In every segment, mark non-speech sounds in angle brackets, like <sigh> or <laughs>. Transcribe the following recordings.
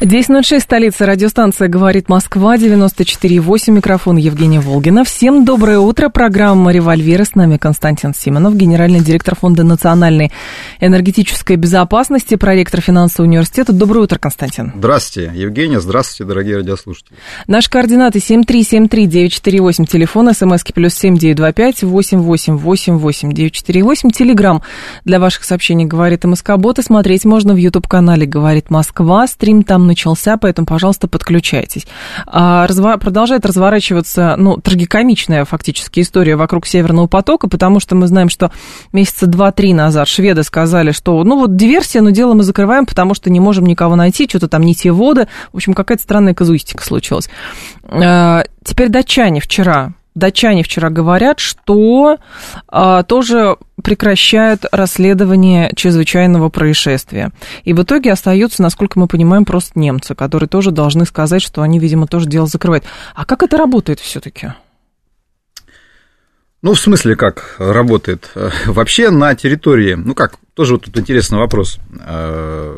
10.06, столица, радиостанция «Говорит Москва», 94.8, микрофон Евгения Волгина. Всем доброе утро, программа «Револьверы», с нами Константин Симонов, генеральный директор Фонда национальной энергетической безопасности, проректор финансового университета. Доброе утро, Константин. Здравствуйте, Евгения, здравствуйте, дорогие радиослушатели. Наши координаты 7373948, телефон, смски плюс 7925 888 948, телеграмм для ваших сообщений «Говорит МСК Бот», и смотреть можно в YouTube-канале «Говорит Москва», стрим там начался, поэтому, пожалуйста, подключайтесь. А, разво... Продолжает разворачиваться, ну, трагикомичная фактически история вокруг Северного потока, потому что мы знаем, что месяца два-три назад шведы сказали, что, ну, вот диверсия, но дело мы закрываем, потому что не можем никого найти, что-то там не те воды. В общем, какая-то странная казуистика случилась. А, теперь датчане вчера датчане вчера говорят, что а, тоже прекращают расследование чрезвычайного происшествия. И в итоге остаются, насколько мы понимаем, просто немцы, которые тоже должны сказать, что они, видимо, тоже дело закрывают. А как это работает все-таки? Ну, в смысле, как работает? Вообще на территории, ну как, тоже вот тут интересный вопрос. А,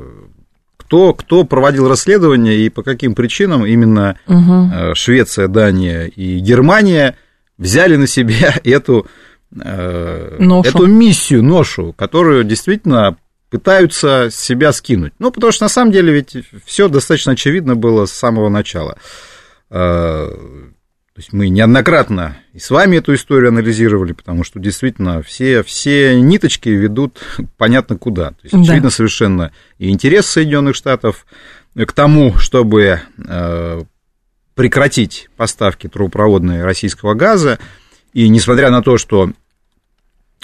кто, кто проводил расследование и по каким причинам именно угу. Швеция, Дания и Германия – взяли на себя <laughs> эту, э, эту миссию, ношу, которую действительно пытаются себя скинуть. Ну, потому что на самом деле ведь все достаточно очевидно было с самого начала. Э, то есть мы неоднократно и с вами эту историю анализировали, потому что действительно все, все ниточки ведут <laughs> понятно куда. То есть да. очевидно совершенно и интерес Соединенных Штатов к тому, чтобы э, прекратить поставки трубопроводной российского газа. И несмотря на то, что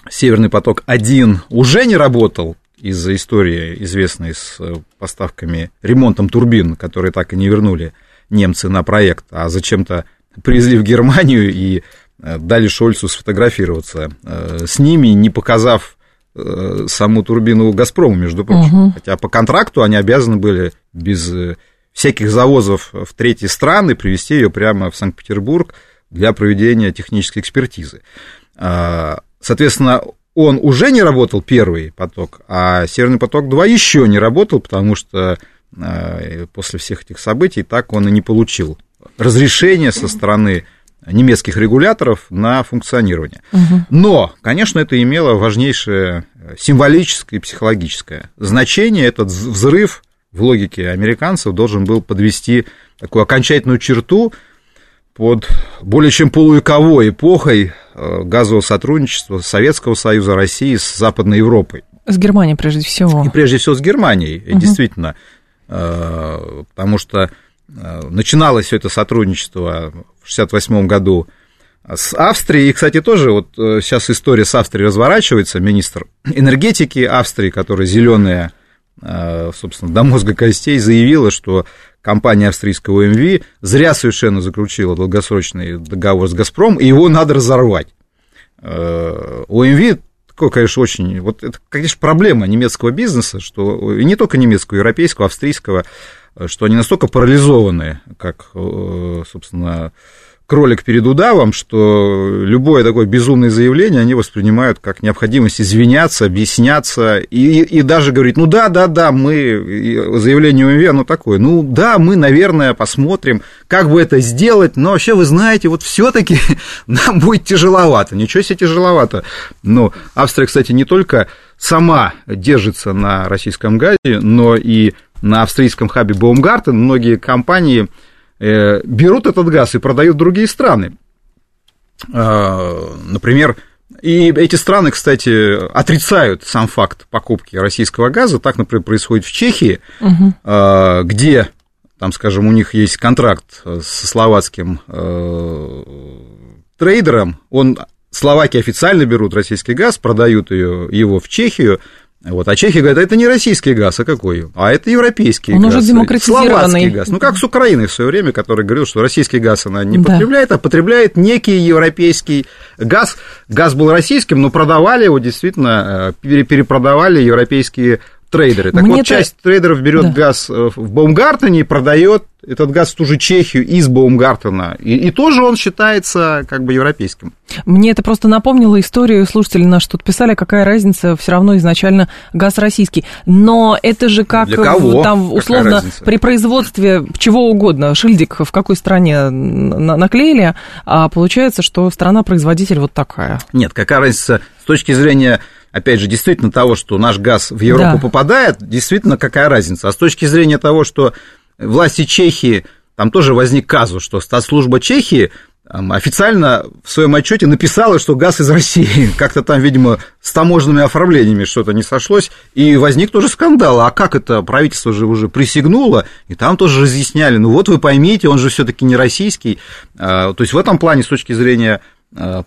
Северный поток-1 уже не работал из-за истории, известной с поставками, ремонтом турбин, которые так и не вернули немцы на проект, а зачем-то привезли в Германию и э, дали Шольцу сфотографироваться э, с ними, не показав э, саму турбину Газпрому, между прочим. Угу. Хотя по контракту они обязаны были без всяких завозов в третьи страны, привезти ее прямо в Санкт-Петербург для проведения технической экспертизы. А, соответственно, он уже не работал, первый поток, а Северный поток-2 еще не работал, потому что а, после всех этих событий так он и не получил разрешение со стороны немецких регуляторов на функционирование. Но, конечно, это имело важнейшее символическое и психологическое значение. Этот взрыв в логике американцев должен был подвести такую окончательную черту под более чем полувековой эпохой э, газового сотрудничества Советского Союза, России с Западной Европой. С Германией прежде всего. И прежде всего с Германией, угу. действительно, э, потому что э, начиналось все это сотрудничество в 1968 году с Австрией, и, кстати, тоже вот сейчас история с Австрией разворачивается, министр энергетики Австрии, который зеленая собственно, до мозга костей заявила, что компания австрийского МВ зря совершенно заключила долгосрочный договор с «Газпром», и его надо разорвать. Э, у МВ такое, конечно, очень... Вот это, конечно, проблема немецкого бизнеса, что и не только немецкого, европейского, австрийского, что они настолько парализованы, как, э, собственно, кролик перед удавом, что любое такое безумное заявление они воспринимают как необходимость извиняться, объясняться и, и даже говорить, ну да, да, да, мы, заявление УМВ, оно такое, ну да, мы, наверное, посмотрим, как бы это сделать, но вообще, вы знаете, вот все таки <laughs> нам будет тяжеловато, ничего себе тяжеловато. Но Австрия, кстати, не только сама держится на российском газе, но и на австрийском хабе Baumgarten многие компании берут этот газ и продают в другие страны. А, например, и эти страны, кстати, отрицают сам факт покупки российского газа. Так, например, происходит в Чехии, угу. где, там, скажем, у них есть контракт со словацким э, трейдером. Он, словаки официально берут российский газ, продают ее, его в Чехию, Вот. А чехи говорят, это не российский газ, а какой? А это европейский Он газ. уже демократизированный. Словацкий газ. Ну, как с Украиной в свое время, который говорил, что российский газ она не да. потребляет, а потребляет некий европейский газ. Газ был российским, но продавали его действительно, э, перепродавали европейские трейдеры. Так Мне вот, часть трейдеров берет да. газ э, в Баумгартене и продает этот газ в ту же Чехию из Баумгартена. И, и тоже он считается как бы европейским. Мне это просто напомнило историю, слушатели наши тут писали, какая разница, все равно изначально газ российский. Но это же как Для кого? там условно при производстве чего угодно, шильдик в какой стране наклеили, а получается, что страна-производитель вот такая. Нет, какая разница с точки зрения опять же, действительно того, что наш газ в Европу да. попадает, действительно какая разница. А с точки зрения того, что власти Чехии, там тоже возник казус, что статслужба Чехии официально в своем отчете написала, что газ из России. <laughs> Как-то там, видимо, с таможенными оформлениями что-то не сошлось, и возник тоже скандал. А как это правительство же уже присягнуло, и там тоже разъясняли. Ну вот вы поймите, он же все-таки не российский. А, то есть в этом плане, с точки зрения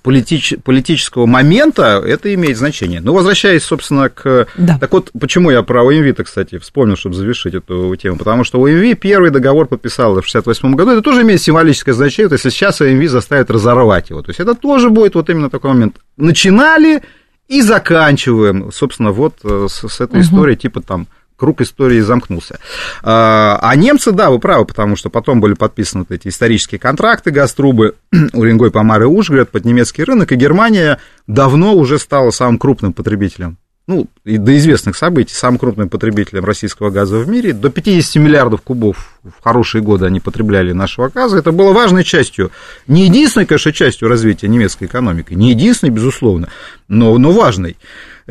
политич, политического момента это имеет значение. Но возвращаясь, собственно, к... Да. Так вот, почему я про ОМВ-то, кстати, вспомнил, чтобы завершить эту тему, потому что ОМВ первый договор подписал в 68 году, это тоже имеет символическое значение, то есть сейчас ОМВ заставит разорвать его, то есть это тоже будет вот именно такой момент. Начинали и заканчиваем, собственно, вот э, с, с этой угу. историей, типа там круг истории замкнулся. А, а немцы, да, вы правы, потому что потом были подписаны вот эти исторические контракты Газтрубы, <clears throat> Уренгой, Помар и Ужгород под немецкий рынок, и Германия давно уже стала самым крупным потребителем ну, и до известных событий, самым крупным потребителем российского газа в мире. До 50 миллиардов кубов в хорошие годы они потребляли нашего газа. Это было важной частью, не единственной, конечно, частью развития немецкой экономики, не единственной, безусловно, но, но важной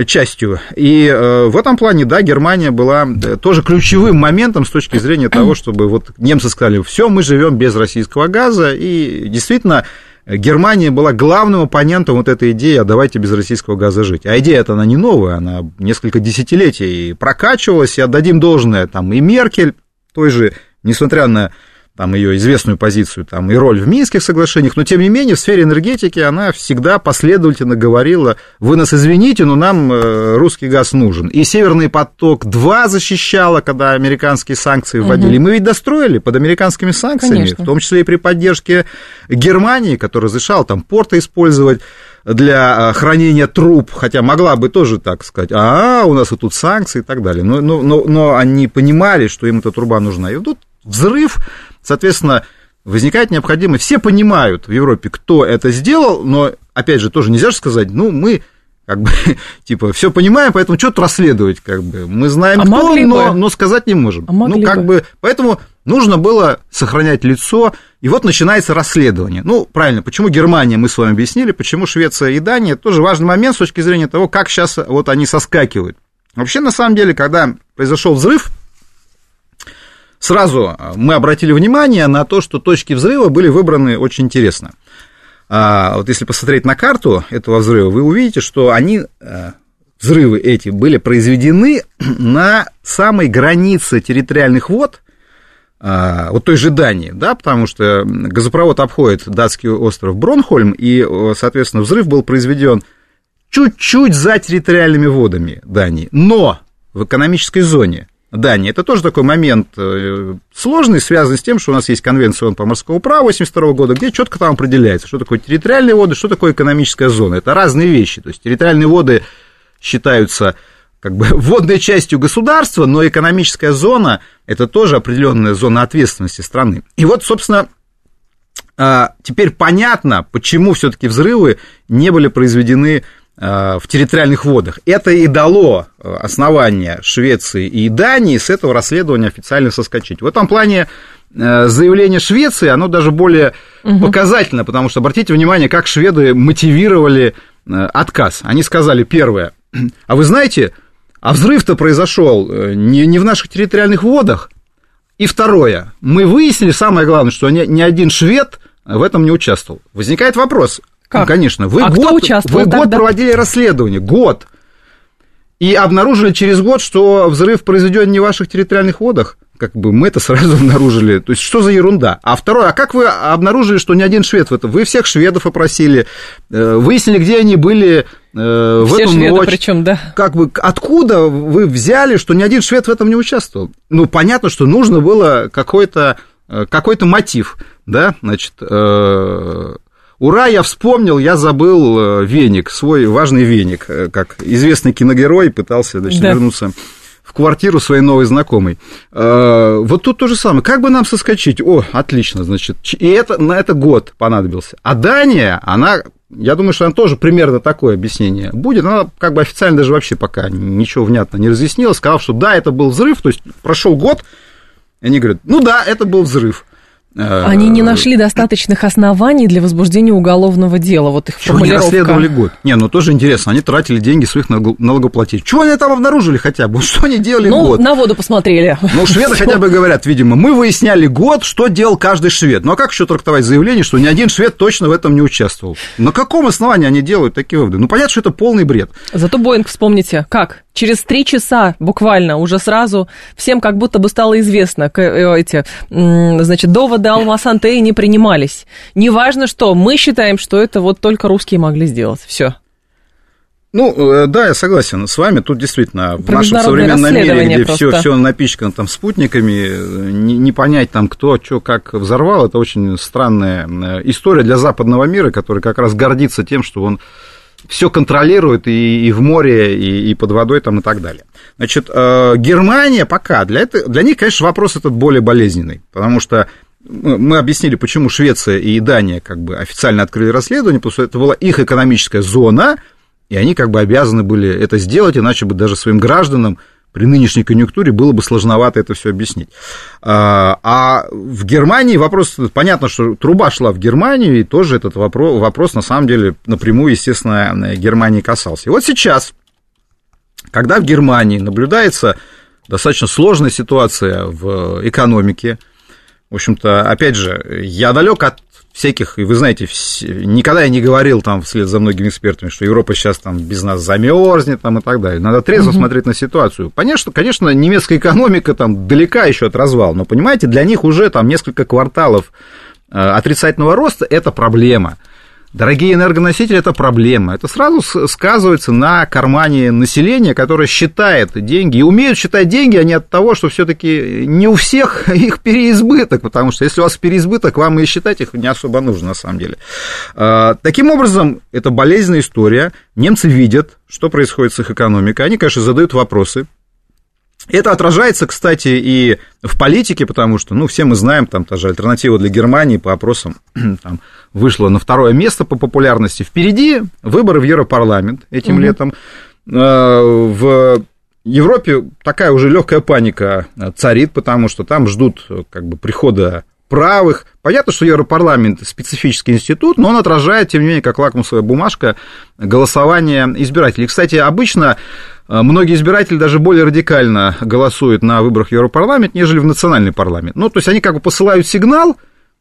частью. И э, в этом плане, да, Германия была э, тоже ключевым моментом с точки зрения того, чтобы вот немцы сказали, все, мы живем без российского газа, и действительно Германия была главным оппонентом вот этой идеи, а давайте без российского газа жить. А идея-то она не новая, она несколько десятилетий прокачивалась, и отдадим должное там и Меркель, той же, несмотря на там, ее известную позицию там, и роль в Минских соглашениях, но тем не менее в сфере энергетики она всегда последовательно говорила, вы нас извините, но нам э, русский газ нужен. И Северный поток-2 защищала, когда американские санкции вводили. Угу. Мы ведь достроили под американскими санкциями, Конечно. в том числе и при поддержке Германии, которая разрешала там порты использовать для э, хранения труб, хотя могла бы тоже так сказать, а, у нас и тут санкции и так далее, но, но, но, но они понимали, что им эта труба нужна. И тут взрыв, Соответственно, возникает необходимость, все понимают в Европе, кто это сделал, но, опять же, тоже нельзя же сказать, ну, мы как бы, <laughs> типа, все понимаем, поэтому что-то расследовать, как бы. Мы знаем, а кто, но, но сказать не можем. А ну, как бы. бы, поэтому нужно было сохранять лицо, и вот начинается расследование. Ну, правильно, почему Германия, мы с вами объяснили, почему Швеция и Дания, это тоже важный момент с точки зрения того, как сейчас вот они соскакивают. Вообще, на самом деле, когда произошел взрыв, Сразу а, мы обратили внимание на то, что точки взрыва были выбраны очень интересно. А, вот если посмотреть на карту этого взрыва, вы увидите, что они, а, взрывы эти, были произведены <clears throat> на самой границе территориальных вод, вот той же Дании, да, потому что газопровод обходит датский остров Бронхольм, и, соответственно, взрыв был произведен чуть-чуть за территориальными водами Дании, но в экономической зоне – Дании. Это тоже такой момент э, сложный, связанный с тем, что у нас есть конвенция по морскому праву 82 года, где четко там определяется, что такое территориальные воды, что такое экономическая зона. Это разные вещи. То есть территориальные воды считаются как бы <laughs> водной частью государства, но экономическая зона – это тоже определенная зона ответственности страны. И вот, собственно, а, теперь понятно, почему все-таки взрывы не были произведены в территориальных водах. Это и дало э, основание Швеции и Дании с этого расследования официально соскочить. В этом плане э, заявление Швеции, оно даже более угу. показательно, потому что обратите внимание, как шведы мотивировали отказ. Они сказали, первое, а вы знаете, а взрыв-то произошел не, не в наших территориальных водах. И второе, мы выяснили, самое главное, что ни, ни один швед в этом не участвовал. Возникает вопрос, как? Ну, конечно. Вы а год, кто участвовал Вы год проводили расследование, год. И обнаружили через год, что взрыв произведен не в ваших территориальных водах. Как бы мы это сразу <laughs> обнаружили. То есть, что за ерунда? А второе, а как вы обнаружили, что ни один швед в этом? Вы всех шведов опросили, э, выяснили, где они были э, в Все эту шведы ночь. причем, да. Как бы откуда вы взяли, что ни один швед в этом не участвовал? Ну, понятно, что нужно было какой-то э, какой-то мотив, да, значит, Ура, я вспомнил, я забыл э, веник, свой важный веник, э, как известный киногерой пытался значит, Да. вернуться в квартиру своей новой знакомой. Э, Вот тут то же самое. Как бы нам соскочить? О, отлично, значит. И это, на это год понадобился. А Дания, она, я думаю, что она тоже примерно такое объяснение будет. Она как бы официально даже вообще пока ничего внятно не разъяснила. Сказала, что да, это был взрыв, то есть прошел год, и они говорят, ну да, это был взрыв. Э, Они не нашли достаточных оснований для возбуждения уголовного дела. Вот их Чего они расследовали год? Не, ну тоже интересно, они тратили деньги своих налог- налогоплательщиков. Чего они там обнаружили хотя бы? Что они делали Ну, год? на воду посмотрели. Ну, шведы <laughs> хотя бы говорят, видимо, мы выясняли год, что делал каждый швед. Ну, а как еще трактовать заявление, что ни один швед точно в этом не участвовал? На каком основании они делают такие выводы? Ну, понятно, что это полный бред. Зато Боинг, вспомните, как? Через три часа буквально уже сразу всем как будто бы стало известно, э, эти, значит, доводы Алмасантеи не принимались. Неважно что, мы считаем, что это вот только русские могли сделать. Все. Ну, э, да, я согласен с вами. Тут действительно в нашем современном мире, где все, просто. все напичкано там спутниками, э, не, не понять там, кто, что, как взорвал, это очень странная э, история для западного мира, который как раз гордится тем, что он все контролирует и, и в море, и, и под водой там и так далее. Значит, Германия пока, для, это, для них, конечно, вопрос этот более болезненный, потому что мы мы объяснили, почему Швеция и Дания как бы официально открыли расследование, потому что это была их экономическая зона, и они как бы обязаны были это сделать, иначе бы даже своим гражданам при нынешней конъюнктуре было бы сложновато это все объяснить. А а в Германии вопрос, понятно, что труба шла в Германию, и тоже этот вопрос, вопрос на самом деле напрямую, естественно, Германии касался. И вот сейчас, когда в Германии наблюдается достаточно сложная ситуация в экономике, в общем-то, опять же, я далек от всяких, и вы знаете, никогда я не говорил там вслед за многими экспертами, что Европа сейчас там без нас замерзнет там и так далее. Надо трезво смотреть на ситуацию. Конечно, конечно, немецкая экономика там далека еще от развала, но понимаете, для них уже там несколько кварталов э, отрицательного роста – это проблема. Дорогие энергоносители – это проблема. Это сразу сказывается на кармане населения, которое считает деньги. И умеют считать деньги, а не от того, что все таки не у всех <laughs> их переизбыток, потому что если у вас переизбыток, вам и считать их не особо нужно, на самом деле. А, Таким образом, это болезненная история. Немцы видят, что происходит с их экономикой. Они, конечно, задают вопросы. Это отражается, кстати, и в политике, потому что, ну, все мы знаем, там та же альтернатива для Германии по опросам <clears throat> там, вышла на второе место по популярности. Впереди выборы в Европарламент этим Мгм. летом. Э, В Европе такая уже легкая паника царит, потому что там ждут как бы прихода правых. Понятно, что Европарламент специфический институт, но он отражает, тем не менее, как лакмусовая бумажка, голосование избирателей. Кстати, обычно многие избиратели даже более радикально голосуют на выборах в Европарламент, нежели в национальный парламент. Ну, то есть они как бы посылают сигнал,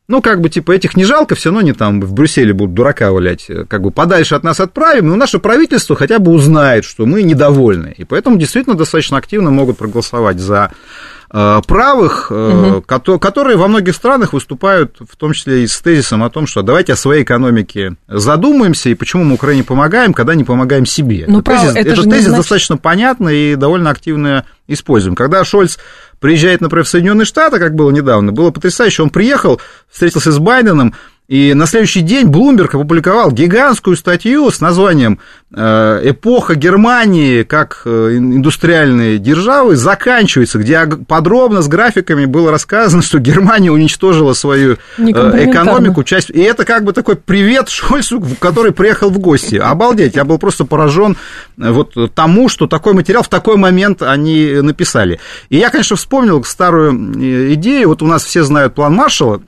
ну, как бы, типа, этих не жалко, все равно они там в Брюсселе будут дурака валять, как бы подальше от нас отправим, но наше правительство хотя бы узнает, что мы недовольны. И поэтому действительно достаточно активно могут проголосовать за э, правых, э, Мгм. кото- которые во многих странах выступают, в том числе и с тезисом о том, что давайте о своей экономике задумаемся, и почему мы Украине помогаем, когда не помогаем себе. Ну, право, тезис, это этот тезис значит- достаточно понятный и довольно активно используем. Когда Шольц приезжает, например, в Соединенные Штаты, как было недавно, было потрясающе, он приехал, встретился с Байденом, и на следующий день Блумберг опубликовал гигантскую статью с названием э, «Эпоха Германии как э, индустриальной державы заканчивается», где подробно с графиками было рассказано, что Германия уничтожила свою э, экономику, часть. И это как бы такой привет Шольцу, который приехал в гости. Обалдеть, я был просто поражен вот тому, что такой материал в такой момент они написали. И я, конечно, вспомнил старую идею. Вот у нас все знают план Маршалла,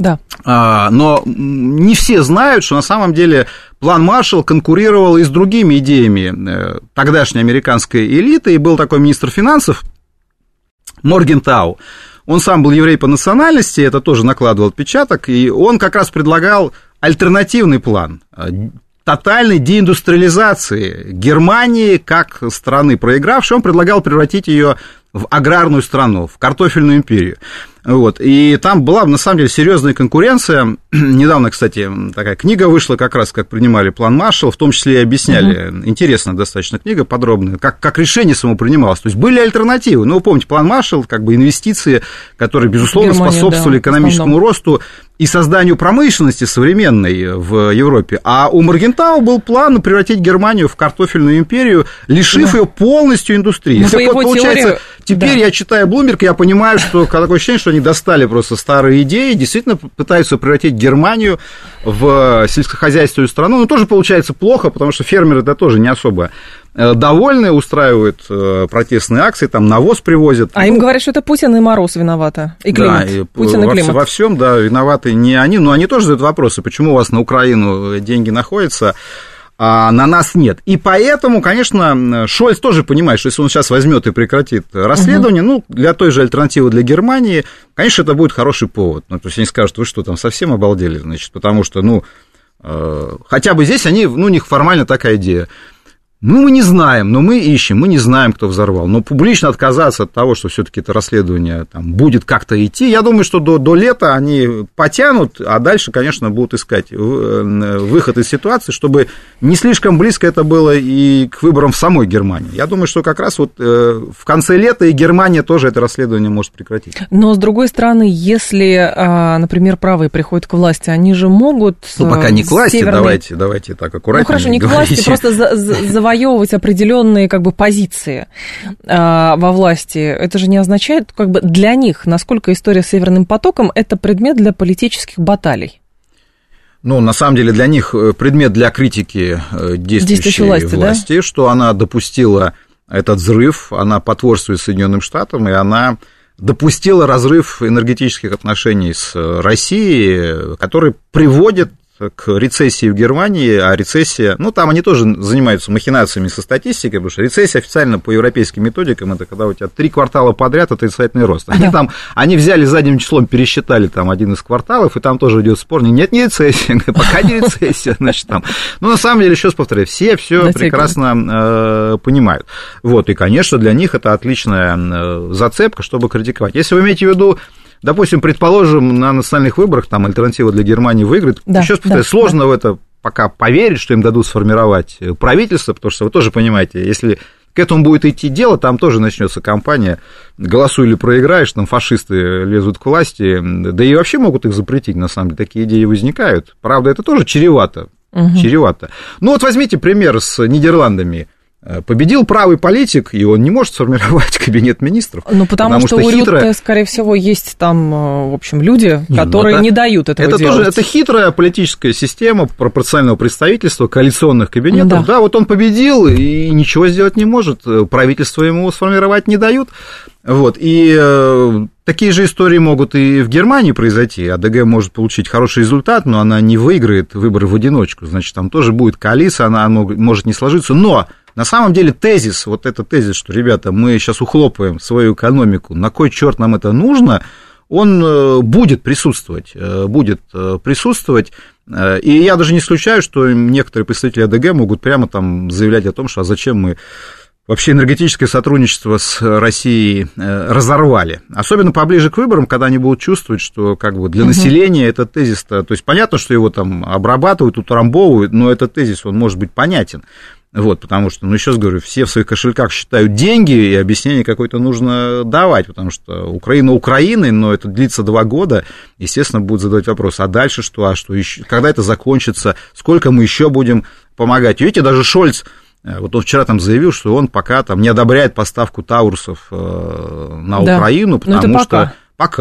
Да. а, но не все знают, что на самом деле план Маршалл конкурировал и с другими идеями э, тогдашней американской элиты, и был такой министр финансов Моргентау. Он сам был еврей по национальности, это тоже накладывал отпечаток, и он как раз предлагал альтернативный план э, тотальной деиндустриализации Германии как страны проигравшей, он предлагал превратить ее в аграрную страну, в картофельную империю. Вот. И там была, на самом деле, серьезная конкуренция. <clears throat> Недавно, кстати, такая книга вышла, как раз как принимали план Маршалл, в том числе и объясняли. Угу. Интересная достаточно книга, подробная, как, как решение само принималось. То есть были альтернативы. Ну, вы помните, план Маршалл, как бы инвестиции, которые, безусловно, Германия, способствовали да, экономическому росту и созданию промышленности современной в Европе. А у Маргентау был план превратить Германию в картофельную империю, лишив да. ее полностью индустрии. Ну, вот, получается, теорию... теперь да. я читаю Блумерг, я понимаю, что <laughs> такое ощущение, что они достали просто старые идеи, действительно пытаются превратить Германию в сельскохозяйственную страну. Но тоже получается плохо, потому что фермеры это тоже не особо Э, довольны, устраивают э, протестные акции, там навоз привозят. А ну, им говорят, что это Путин и Мороз виноваты, и климат. Да, и Путин во, и климат. Во всем, да, виноваты не они, но они тоже задают вопросы, почему у вас на Украину деньги находятся, а на нас нет. И поэтому, конечно, Шольц тоже понимает, что если он сейчас возьмет и прекратит расследование, угу. ну, для той же альтернативы для Германии, конечно, это будет хороший повод. Ну, то есть они скажут, вы что, там совсем обалдели, значит, потому что, ну, э, хотя бы здесь они, ну, у них формально такая идея. Ну, мы не знаем, но мы ищем, мы не знаем, кто взорвал. Но публично отказаться от того, что все-таки это расследование там, будет как-то идти, я думаю, что до, до лета они потянут, а дальше, конечно, будут искать э, выход из ситуации, чтобы не слишком близко это было и к выборам в самой Германии. Я думаю, что как раз вот э, в конце лета и Германия тоже это расследование может прекратить. Но, с другой стороны, если, а, например, правые приходят к власти, они же могут... Ну, пока не к власти, северной... давайте, давайте так аккуратнее Ну, хорошо, не говорите. к власти, просто за, за <laughs> завоевывать определенные как бы позиции а, во власти, это же не означает как бы для них, насколько история с Северным потоком это предмет для политических баталий. Ну, на самом деле для них э, предмет для критики э, действующей, действующей власти, власти да? что она допустила этот взрыв, она потворствует Соединенным Штатам, и она допустила разрыв энергетических отношений с Россией, который приводит к рецессии в Германии, а рецессия, ну, там они тоже занимаются махинациями со статистикой, потому что рецессия официально по европейским методикам, это когда у тебя три квартала подряд отрицательный рост. Они да. там, они взяли задним числом, пересчитали там один из кварталов, и там тоже идет спор, нет, не рецессия, <laughs> пока не рецессия, значит, там. Ну, на самом деле, еще раз повторяю, все все прекрасно э, понимают. Вот, и, конечно, для них это отличная э, зацепка, чтобы критиковать. Если вы имеете в виду допустим, предположим, на национальных выборах там альтернатива для Германии выиграет. Да, Еще да, сложно да. в это пока поверить, что им дадут сформировать э, правительство, потому что вы тоже понимаете, если к этому будет идти дело, там тоже начнется кампания «голосуй или проиграешь», там фашисты лезут к власти, да и вообще могут их запретить, на самом деле, такие идеи возникают. Правда, это тоже чревато, угу. чревато. Ну вот возьмите пример с Нидерландами – победил правый политик, и он не может сформировать <laughs> кабинет министров. Ну, потому, потому что, что у хитро... скорее всего, есть там, э, в общем, люди, не, ну, которые это, не дают этого это делать. Тоже, это хитрая политическая система пропорционального представительства, коалиционных кабинетов. Да. да, вот он победил и ничего сделать не может. Правительство ему сформировать не дают. Вот, и э, такие же истории могут и в Германии произойти. АДГ может получить хороший результат, но она не выиграет выборы в одиночку. Значит, там тоже будет коалиция, она может не сложиться. Но на самом деле тезис, вот этот тезис, что, ребята, мы сейчас ухлопаем свою экономику, на кой черт нам это нужно, он э, будет присутствовать, э, будет э, присутствовать. И я даже не исключаю, что некоторые представители АДГ могут прямо там заявлять о том, что а зачем мы вообще энергетическое сотрудничество с Россией разорвали. Особенно поближе к выборам, когда они будут чувствовать, что как бы для населения этот тезис, то есть понятно, что его там обрабатывают, утрамбовывают, но этот тезис, он может быть понятен. Вот, потому что, ну, еще раз говорю, все в своих кошельках считают деньги, и объяснение какое-то нужно давать, потому что Украина Украины, но это длится два года, естественно, будут задавать вопрос, а дальше что, а что еще, когда это закончится, сколько мы еще будем помогать. Видите, даже Шольц, э, вот он вчера там заявил, что он пока там не одобряет поставку таурусов э, на да, Украину, потому что Пока.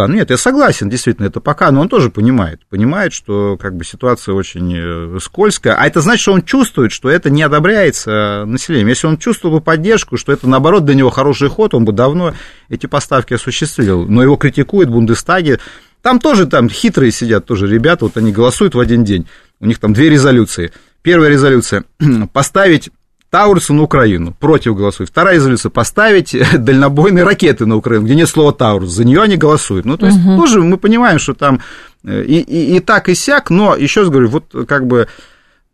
Нет, я согласен, действительно, это пока, но он тоже понимает. Понимает, что как бы ситуация очень э, скользкая. А это значит, что он чувствует, что это не одобряется населением. Если он чувствовал бы поддержку, что это, наоборот, для него хороший ход, он бы давно эти поставки осуществил. Но его критикуют в Бундестаге. Там тоже там хитрые сидят тоже ребята, вот они голосуют в один день. У них там две резолюции. Первая резолюция – <clears throat> поставить Таурсы на Украину, против голосуют. Вторая резолюция – поставить <laughs> дальнобойные ракеты на Украину, где нет слова Таурус, за нее они голосуют. Ну, то есть, угу. тоже мы понимаем, что там э, и, и, и так, и сяк, но, еще раз говорю, вот как бы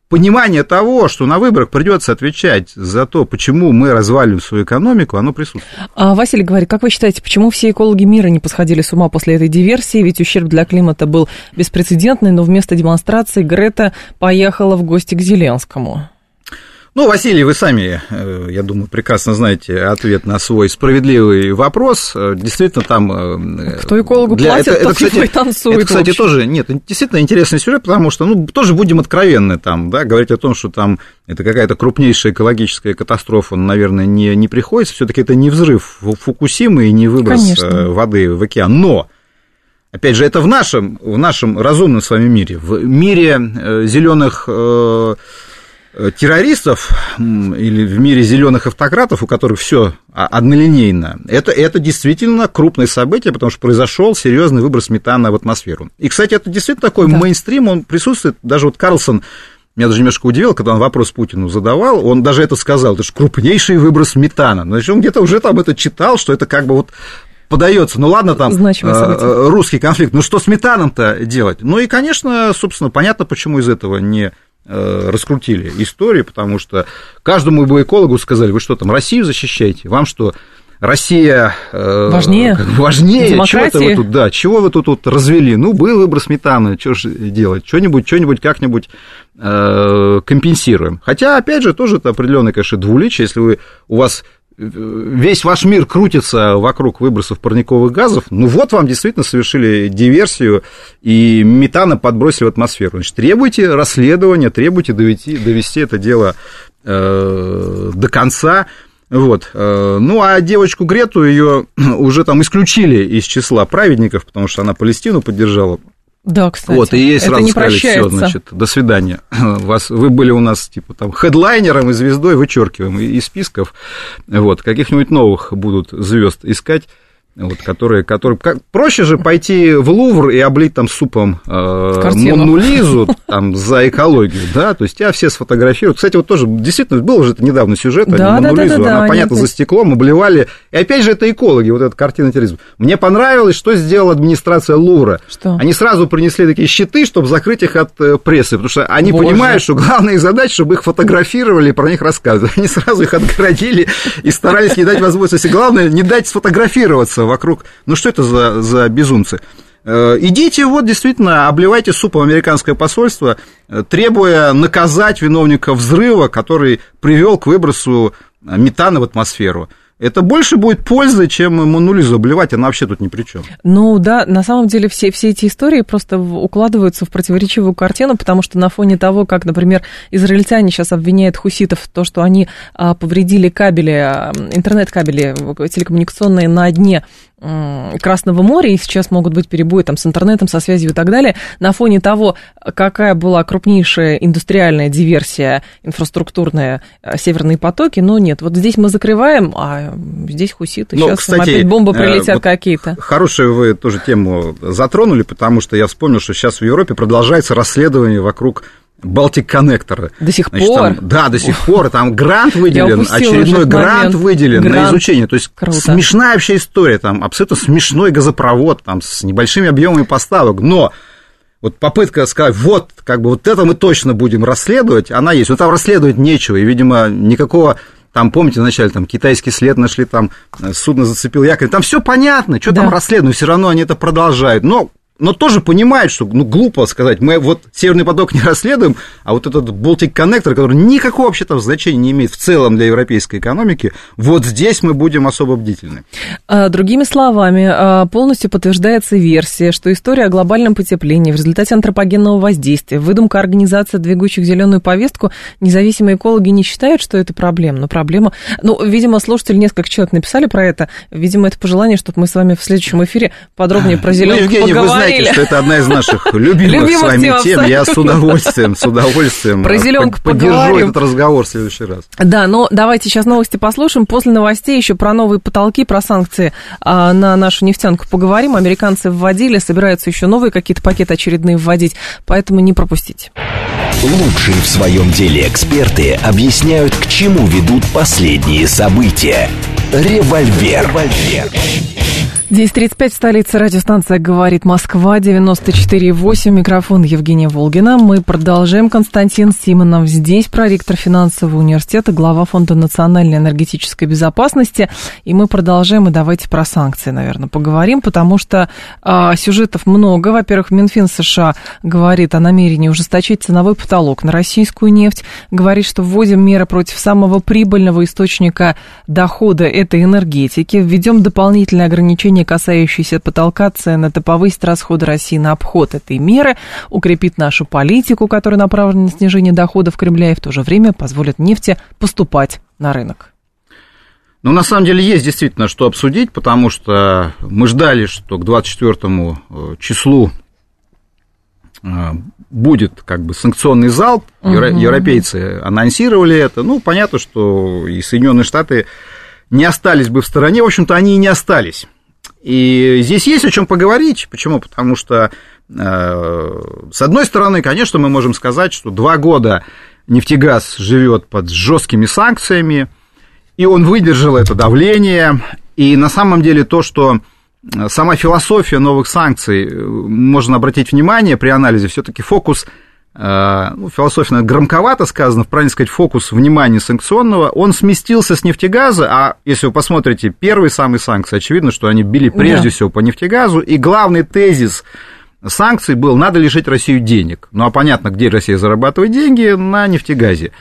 понимание того, что на выборах придется отвечать за то, почему мы развалим свою экономику, оно присутствует. А, Василий говорит, как вы считаете, почему все экологи мира не посходили с ума после этой диверсии? Ведь ущерб для климата был беспрецедентный, но вместо демонстрации Грета поехала в гости к Зеленскому. Ну, Василий, вы сами, э, я думаю, прекрасно знаете ответ на свой справедливый вопрос. Э, действительно, там... Э, Кто экологу для... платит, это, тот это, кстати, и танцует. Это, кстати, тоже, нет, действительно интересный сюжет, потому что, ну, тоже будем откровенны там, да, говорить о том, что там это какая-то крупнейшая экологическая катастрофа, наверное, не, не приходится. все таки это не взрыв Фукусимы и не выброс Конечно. воды в океан. Но Опять же, это в нашем, в нашем разумном с вами мире, в мире зеленых террористов или в мире зеленых автократов, у которых все однолинейно, это, это действительно крупное событие, потому что произошел серьезный выброс метана в атмосферу. И, кстати, это действительно такой да. мейнстрим, он присутствует, даже вот Карлсон меня даже немножко удивил, когда он вопрос Путину задавал, он даже это сказал, это же крупнейший выброс метана. Значит, он где-то уже там это читал, что это как бы вот подается. Ну ладно, там э, русский конфликт, ну что с метаном-то делать? Ну и, конечно, собственно, понятно, почему из этого не Э, раскрутили истории, потому что каждому бы экологу сказали, вы что там, Россию защищаете? Вам что, Россия э, важнее, важнее чего это вы тут, да, чего вы тут, тут развели? Ну, был выброс метана, что же делать? Что-нибудь, что-нибудь как-нибудь э, компенсируем. Хотя, опять же, тоже это определенное, конечно, двуличие, если вы, у вас весь ваш мир крутится вокруг выбросов парниковых газов, ну вот вам действительно совершили диверсию и метана подбросили в атмосферу. Значит, требуйте расследования, требуйте довести, довести это дело э, до конца. Вот. Э, ну, а девочку Грету ее <clears throat> уже там исключили из числа праведников, потому что она Палестину поддержала. Да, кстати. Вот, и ей сразу не сказали, все, значит, до свидания. <laughs> Вас, вы были у нас, типа, там, хедлайнером и звездой, вычеркиваем из списков. Вот, каких-нибудь новых будут звезд искать вот, которые, которые... Как, проще же пойти в Лувр и облить там супом э, Монну Лизу там, за экологию, да, то есть тебя все сфотографируют. Кстати, вот тоже, действительно, был уже недавно сюжет, да, они Монну да, Лизу, да, да, она, да, понятно, за стеклом обливали, и опять же, это экологи, вот эта картина терроризма. Мне понравилось, что сделала администрация Лувра. Что? Они сразу принесли такие щиты, чтобы закрыть их от э, прессы, потому что они Боже. понимают, что главная их задача, чтобы их фотографировали и про них рассказывали. Они сразу их отгородили и старались не дать возможности. Главное, не дать сфотографироваться вокруг. Ну что это за, за безумцы? Э, идите, вот, действительно, обливайте супом американское посольство, э, требуя наказать виновника взрыва, который привел к выбросу метана в атмосферу это больше будет пользы, чем Монулизу обливать, она вообще тут ни при чем. Ну да, на самом деле все, все эти истории просто укладываются в противоречивую картину, потому что на фоне того, как, например, израильтяне сейчас обвиняют хуситов в том, что они а, повредили кабели, а, интернет-кабели телекоммуникационные на дне Красного моря, и сейчас могут быть перебои там, с интернетом, со связью и так далее, на фоне того, какая была крупнейшая индустриальная диверсия инфраструктурная э, «Северные потоки», но нет, вот здесь мы закрываем, а здесь хуситы, но, сейчас кстати, опять бомбы э, прилетят вот какие-то. Хорошую вы тоже тему затронули, потому что я вспомнил, что сейчас в Европе продолжается расследование вокруг Балтик Коннектор. До сих Значит, пор? Там, да, до сих пор. Там грант выделен, очередной грант момент. выделен грант. на изучение. То есть Круто. смешная вообще история. Там абсолютно смешной газопровод там, с небольшими объемами поставок. Но вот попытка сказать, вот, как бы вот это мы точно будем расследовать, она есть. Но там расследовать нечего, и, видимо, никакого там, помните, вначале там китайский след нашли, там судно зацепил якорь, там все понятно, что да. там расследовать, все равно они это продолжают. Но но тоже понимают, что ну, глупо сказать, мы вот Северный поток не расследуем, а вот этот Baltic Connector, который никакого вообще там значения не имеет в целом для европейской экономики, вот здесь мы будем особо бдительны. А, другими словами, а, полностью подтверждается версия, что история о глобальном потеплении в результате антропогенного воздействия, выдумка организации, двигающих зеленую повестку, независимые экологи не считают, что это проблема, но проблема... Ну, видимо, слушатели, несколько человек написали про это, видимо, это пожелание, чтобы мы с вами в следующем эфире подробнее про зеленую ну, поговорили знаете, что это одна из наших <laughs> любимых с вами тем. Я с удовольствием, с удовольствием Про зеленку поддержу этот разговор в следующий раз. Да, но давайте сейчас новости послушаем. После новостей еще про новые потолки, про санкции а, на нашу нефтянку поговорим. Американцы вводили, собираются еще новые какие-то пакеты очередные вводить, поэтому не пропустите. Лучшие в своем деле эксперты объясняют, к чему ведут последние события. Револьвер. Револьвер. 10.35, столица радиостанция «Говорит Москва», 94.8, микрофон Евгения Волгина. Мы продолжаем. Константин Симонов здесь, проректор финансового университета, глава Фонда национальной энергетической безопасности. И мы продолжаем, и давайте про санкции, наверное, поговорим, потому что а, сюжетов много. Во-первых, Минфин США говорит о намерении ужесточить ценовой потолок на российскую нефть, говорит, что вводим меры против самого прибыльного источника дохода этой энергетики, введем дополнительные ограничения решение, касающееся потолка цен, это повысит расходы России на обход этой меры, укрепит нашу политику, которая направлена на снижение доходов Кремля, и в то же время позволит нефти поступать на рынок. Ну, на самом деле, есть действительно что обсудить, потому что мы ждали, что к 24 э, числу э, будет как бы санкционный залп, угу. европейцы анонсировали это, ну, понятно, что и Соединенные Штаты не остались бы в стороне, в общем-то, они и не остались. И здесь есть о чем поговорить. Почему? Потому что, э, с одной стороны, конечно, мы можем сказать, что два года нефтегаз живет под жесткими санкциями, и он выдержал это давление. И на самом деле то, что сама философия новых санкций, э, можно обратить внимание при анализе, все-таки фокус Э, ну, философия громковато сказано, правильно сказать, фокус внимания санкционного, он сместился с нефтегаза, а если вы посмотрите первые самые санкции, очевидно, что они били прежде да. всего по нефтегазу, и главный тезис санкций был, надо лишить Россию денег. Ну, а понятно, где Россия зарабатывает деньги, на нефтегазе.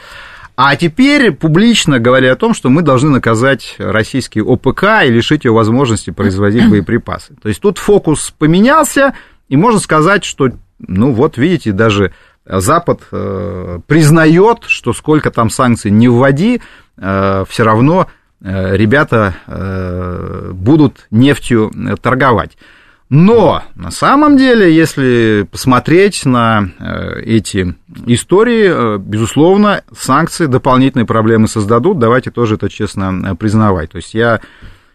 А теперь публично говоря о том, что мы должны наказать российский ОПК и лишить его возможности производить <clears throat> боеприпасы. То есть тут фокус поменялся, и можно сказать, что, ну вот видите, даже Запад э, признает, что сколько там санкций не вводи, э, все равно э, ребята будут нефтью торговать. Но на самом деле, если посмотреть на эти истории, безусловно, санкции дополнительные проблемы создадут. Давайте тоже это честно признавать. То есть я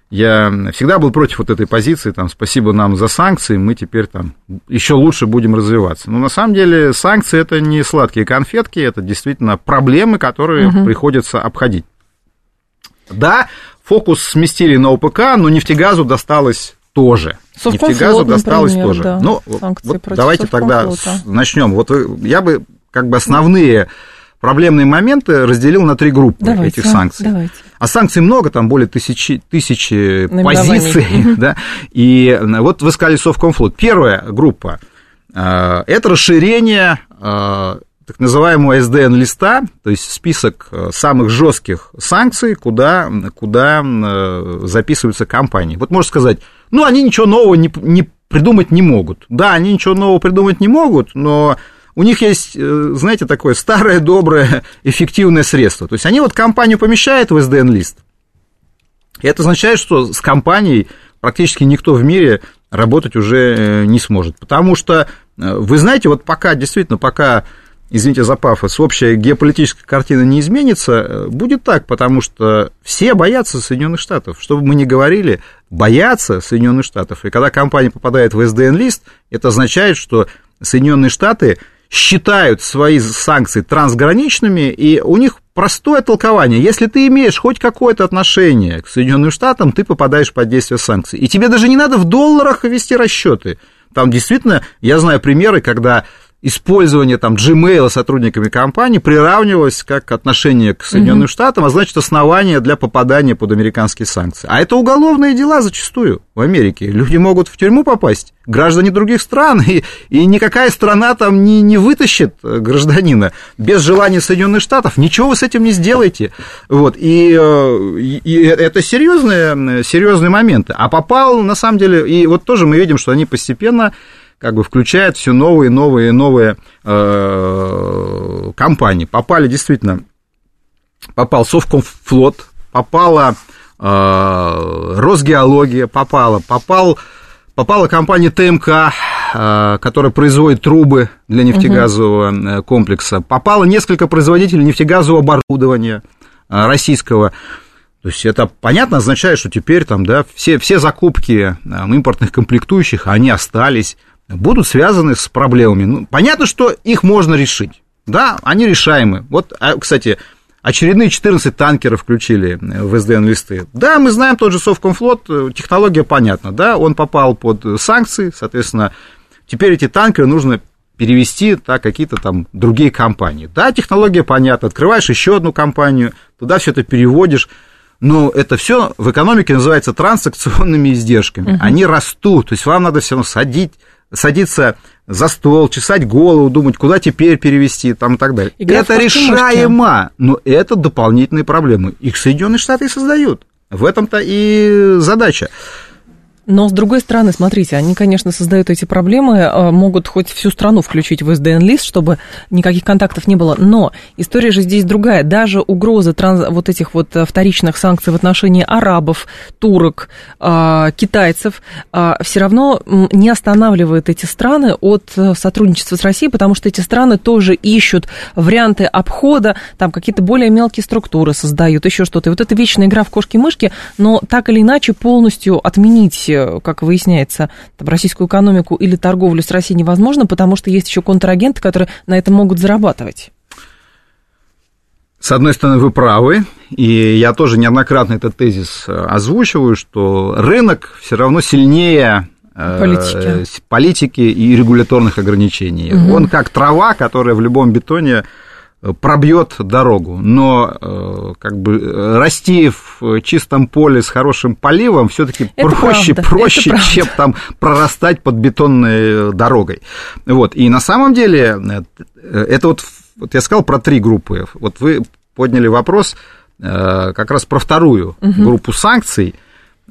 я всегда был против вот этой позиции, там, спасибо нам за санкции, мы теперь там еще лучше будем развиваться. Но на самом деле санкции это не сладкие конфетки, это действительно проблемы, которые угу. приходится обходить. Да, фокус сместили на ОПК, но нефтегазу досталось тоже. Совкомфлот, нефтегазу досталось например, тоже. Да. Ну, вот давайте тогда начнем. Вот я бы как бы основные проблемные моменты разделил на три группы давайте, этих санкций. Давайте. А санкций много, там более тысячи, тысячи позиций. <laughs> да? И вот вы сказали Совкомфлот. Первая группа э, – это расширение э, так называемого СДН-листа, то есть список э, самых жестких санкций, куда, куда записываются компании. Вот можно сказать, ну, они ничего нового не, не придумать не могут. Да, они ничего нового придумать не могут, но у них есть, э, знаете, такое старое, доброе, эффективное средство. То есть они вот компанию помещают в SDN-лист. И это означает, что с компанией практически никто в мире работать уже э, не сможет. Потому что, э, вы знаете, вот пока, действительно, пока, извините за пафос, общая геополитическая картина не изменится, будет так, потому что все боятся Соединенных Штатов. Что бы мы ни говорили, боятся Соединенных Штатов. И когда компания попадает в SDN-лист, это означает, что Соединенные Штаты считают свои санкции трансграничными, и у них простое толкование. Если ты имеешь хоть какое-то отношение к Соединенным Штатам, ты попадаешь под действие санкций. И тебе даже не надо в долларах вести расчеты. Там действительно, я знаю примеры, когда использование там Gmail сотрудниками компании приравнивалось как отношение к Соединенным mm-hmm. Штатам, а значит основание для попадания под американские санкции. А это уголовные дела зачастую в Америке. Люди могут в тюрьму попасть, граждане других стран, <laughs> и, и никакая страна там не, не вытащит гражданина без желания Соединенных Штатов. Ничего вы с этим не сделаете. Вот. И, э, и, и это серьезные, серьезные моменты. А попал, на самом деле, и вот тоже мы видим, что они постепенно как бы включает все новые, новые, новые э, компании. Попали действительно, попал Совкомфлот, попала э, Росгеология, попала, попал, попала компания ТМК, э, которая производит трубы для нефтегазового угу. комплекса, попало несколько производителей нефтегазового оборудования э, российского. То есть это понятно означает, что теперь там, да, все, все закупки импортных комплектующих, они остались будут связаны с проблемами. Ну, понятно, что их можно решить. Да, они решаемы. Вот, а, кстати, очередные 14 танкеров включили в СДН-листы. Да, мы знаем тот же Совкомфлот, технология понятна, да, он попал под санкции, соответственно, теперь эти танкеры нужно перевести да, какие-то там другие компании. Да, технология понятна, открываешь еще одну компанию, туда все это переводишь, но это все в экономике называется транзакционными издержками. Угу. Они растут, то есть вам надо все равно садить, садиться за стол, чесать голову, думать, куда теперь перевести, там и так далее. Игра это решаемо, но это дополнительные проблемы. Их Соединенные Штаты и создают. В этом-то и задача. Но, с другой стороны, смотрите, они, конечно, создают эти проблемы, э, могут хоть всю страну включить в СДН-лист, чтобы никаких контактов не было. Но история же здесь другая. Даже угрозы транс... вот этих вот э, вторичных санкций в отношении арабов, турок, э, китайцев все равно не останавливает эти страны от сотрудничества с Россией, потому что эти страны тоже ищут варианты обхода, там какие-то более мелкие структуры создают, еще что-то. И вот эта вечная игра в кошки-мышки, но так или иначе полностью отменить как выясняется, там, российскую экономику или торговлю с Россией невозможно, потому что есть еще контрагенты, которые на этом могут зарабатывать. С одной стороны, вы правы, и я тоже неоднократно этот тезис э, озвучиваю, что рынок все равно сильнее э, политики, политики и регуляторных ограничений. Угу. Он как трава, которая в любом бетоне пробьет дорогу, но э, как бы расти в чистом поле с хорошим поливом все-таки проще, правда, проще, чем там прорастать под бетонной дорогой. Вот. И на самом деле э, это вот, вот я сказал про три группы. Вот вы подняли вопрос э, как раз про вторую угу. группу санкций.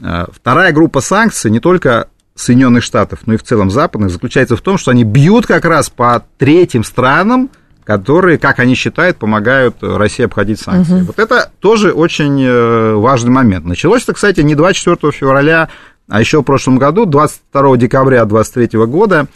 Вторая группа санкций не только Соединенных Штатов, но и в целом западных заключается в том, что они бьют как раз по третьим странам, которые, как они считают, помогают России обходить санкции. Угу. Вот это тоже очень э, важный момент. Началось это, кстати, не 24 февраля, а еще в прошлом году, 22 декабря 2023 года,